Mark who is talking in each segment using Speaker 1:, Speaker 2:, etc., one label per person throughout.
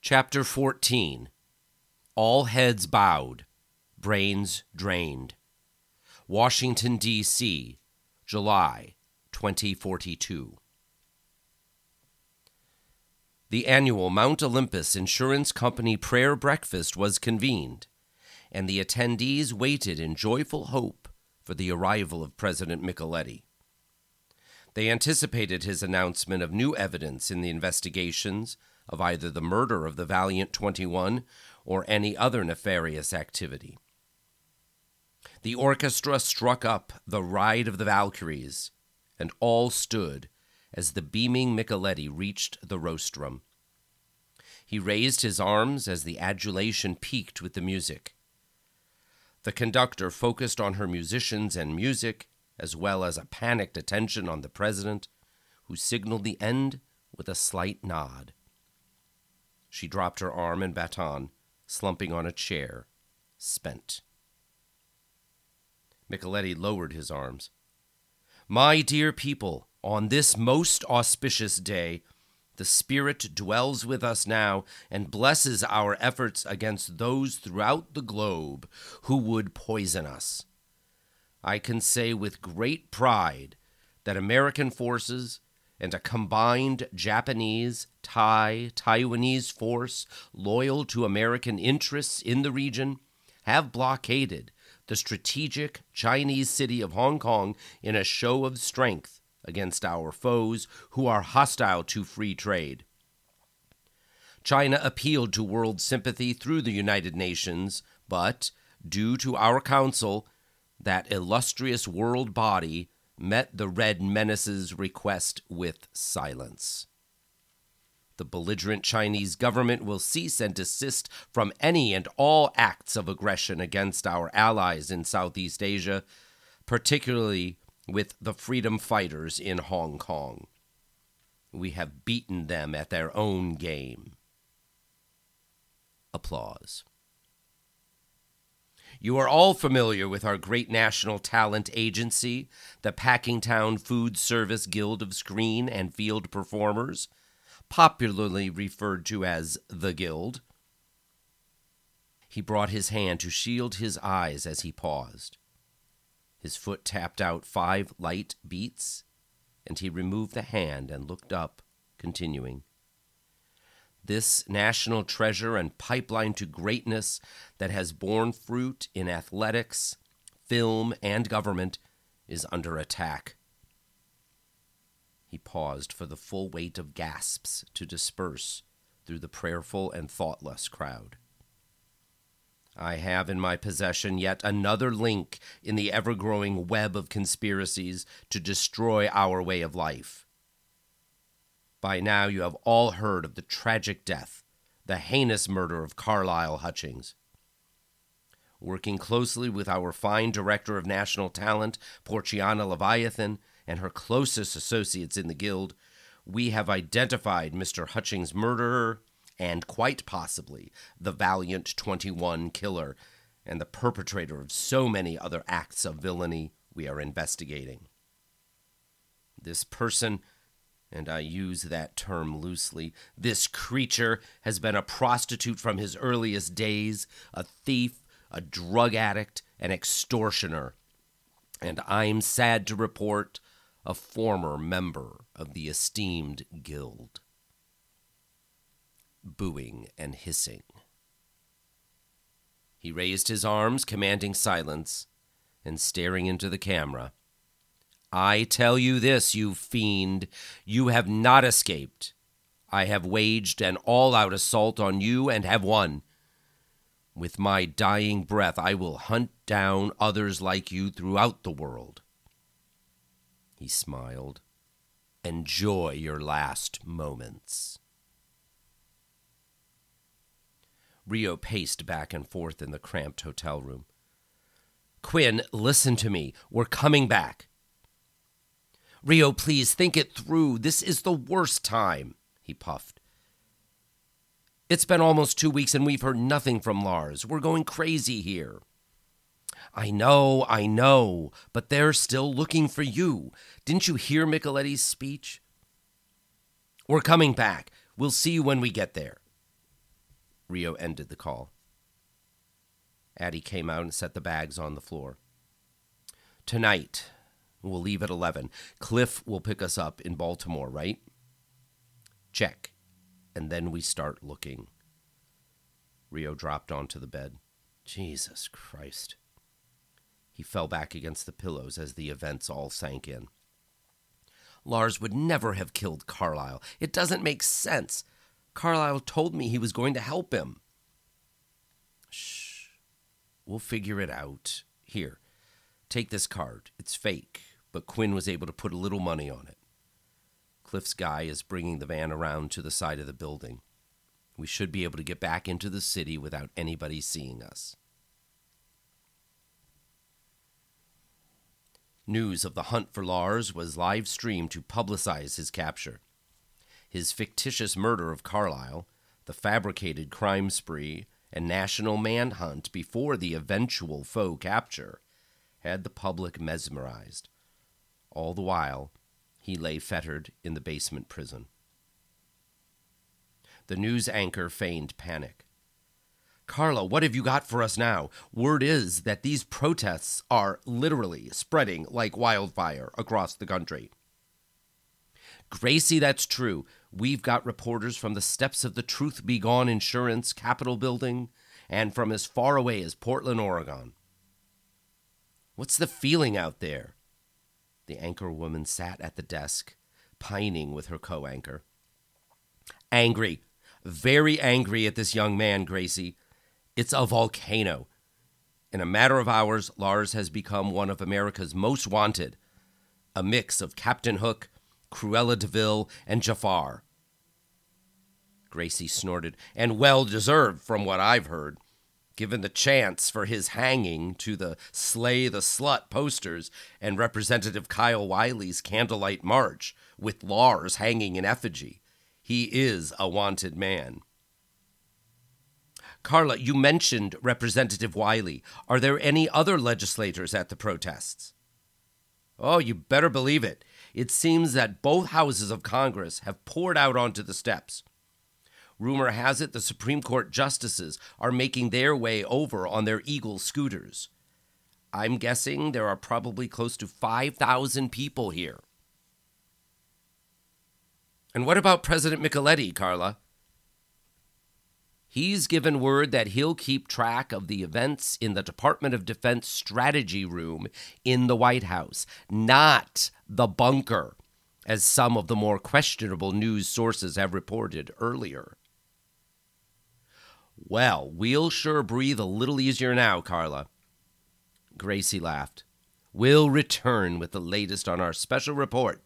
Speaker 1: Chapter 14 All Heads Bowed, Brains Drained. Washington, D.C., July 2042. The annual Mount Olympus Insurance Company prayer breakfast was convened, and the attendees waited in joyful hope for the arrival of President Micheletti. They anticipated his announcement of new evidence in the investigations of either the murder of the Valiant 21 or any other nefarious activity. The orchestra struck up the Ride of the Valkyries, and all stood as the beaming Micheletti reached the rostrum. He raised his arms as the adulation peaked with the music. The conductor focused on her musicians and music as well as a panicked attention on the president, who signaled the end with a slight nod. She dropped her arm and baton, slumping on a chair, spent. Micheletti lowered his arms. My dear people, on this most auspicious day, the Spirit dwells with us now and blesses our efforts against those throughout the globe who would poison us. I can say with great pride that American forces and a combined Japanese, Thai, Taiwanese force loyal to American interests in the region have blockaded the strategic Chinese city of Hong Kong in a show of strength against our foes who are hostile to free trade. China appealed to world sympathy through the United Nations, but, due to our council, that illustrious world body met the Red Menace's request with silence. The belligerent Chinese government will cease and desist from any and all acts of aggression against our allies in Southeast Asia, particularly with the freedom fighters in Hong Kong. We have beaten them at their own game. Applause. You are all familiar with our great national talent agency, the Packingtown Food Service Guild of Screen and Field Performers, popularly referred to as the Guild. He brought his hand to shield his eyes as he paused. His foot tapped out five light beats, and he removed the hand and looked up, continuing this national treasure and pipeline to greatness that has borne fruit in athletics, film, and government is under attack. He paused for the full weight of gasps to disperse through the prayerful and thoughtless crowd. I have in my possession yet another link in the ever growing web of conspiracies to destroy our way of life. By now, you have all heard of the tragic death, the heinous murder of Carlisle Hutchings. Working closely with our fine Director of National Talent, Porciana Leviathan, and her closest associates in the Guild, we have identified Mr. Hutchings' murderer and quite possibly the Valiant 21 killer and the perpetrator of so many other acts of villainy we are investigating. This person and I use that term loosely. This creature has been a prostitute from his earliest days, a thief, a drug addict, an extortioner, and I'm sad to report a former member of the esteemed guild. Booing and hissing. He raised his arms, commanding silence, and staring into the camera. I tell you this, you fiend, you have not escaped. I have waged an all out assault on you and have won. With my dying breath, I will hunt down others like you throughout the world. He smiled. Enjoy your last moments. Rio paced back and forth in the cramped hotel room. Quinn, listen to me. We're coming back. Rio, please think it through. This is the worst time, he puffed. It's been almost two weeks and we've heard nothing from Lars. We're going crazy here. I know, I know, but they're still looking for you. Didn't you hear Micheletti's speech? We're coming back. We'll see you when we get there. Rio ended the call. Addy came out and set the bags on the floor. Tonight, we'll leave at 11. Cliff will pick us up in Baltimore, right? Check. And then we start looking. Rio dropped onto the bed. Jesus Christ. He fell back against the pillows as the events all sank in. Lars would never have killed Carlisle. It doesn't make sense. Carlisle told me he was going to help him. Shh. We'll figure it out. Here, take this card. It's fake, but Quinn was able to put a little money on it. Cliff's guy is bringing the van around to the side of the building. We should be able to get back into the city without anybody seeing us. News of the hunt for Lars was live streamed to publicize his capture. His fictitious murder of Carlisle, the fabricated crime spree, and national manhunt before the eventual faux capture had the public mesmerized. All the while, he lay fettered in the basement prison. The news anchor feigned panic. Carla, what have you got for us now? Word is that these protests are literally spreading like wildfire across the country. Gracie, that's true. We've got reporters from the steps of the Truth Be Gone Insurance Capitol building and from as far away as Portland, Oregon. What's the feeling out there? The anchor woman sat at the desk, pining with her co anchor. Angry. Very angry at this young man, Gracie. It's a volcano. In a matter of hours, Lars has become one of America's most wanted, a mix of Captain Hook, Cruella de Vil, and Jafar. Gracie snorted, and well deserved from what I've heard. Given the chance for his hanging to the Slay the Slut posters and Representative Kyle Wiley's candlelight march, with Lars hanging in effigy, he is a wanted man. Carla, you mentioned Representative Wiley. Are there any other legislators at the protests? Oh, you better believe it. It seems that both houses of Congress have poured out onto the steps. Rumor has it the Supreme Court justices are making their way over on their Eagle scooters. I'm guessing there are probably close to 5,000 people here. And what about President Micheletti, Carla? He's given word that he'll keep track of the events in the Department of Defense strategy room in the White House, not the bunker, as some of the more questionable news sources have reported earlier. Well, we'll sure breathe a little easier now, Carla. Gracie laughed. We'll return with the latest on our special report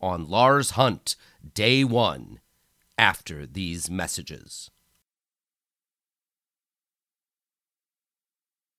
Speaker 1: on Lars Hunt, day one, after these messages.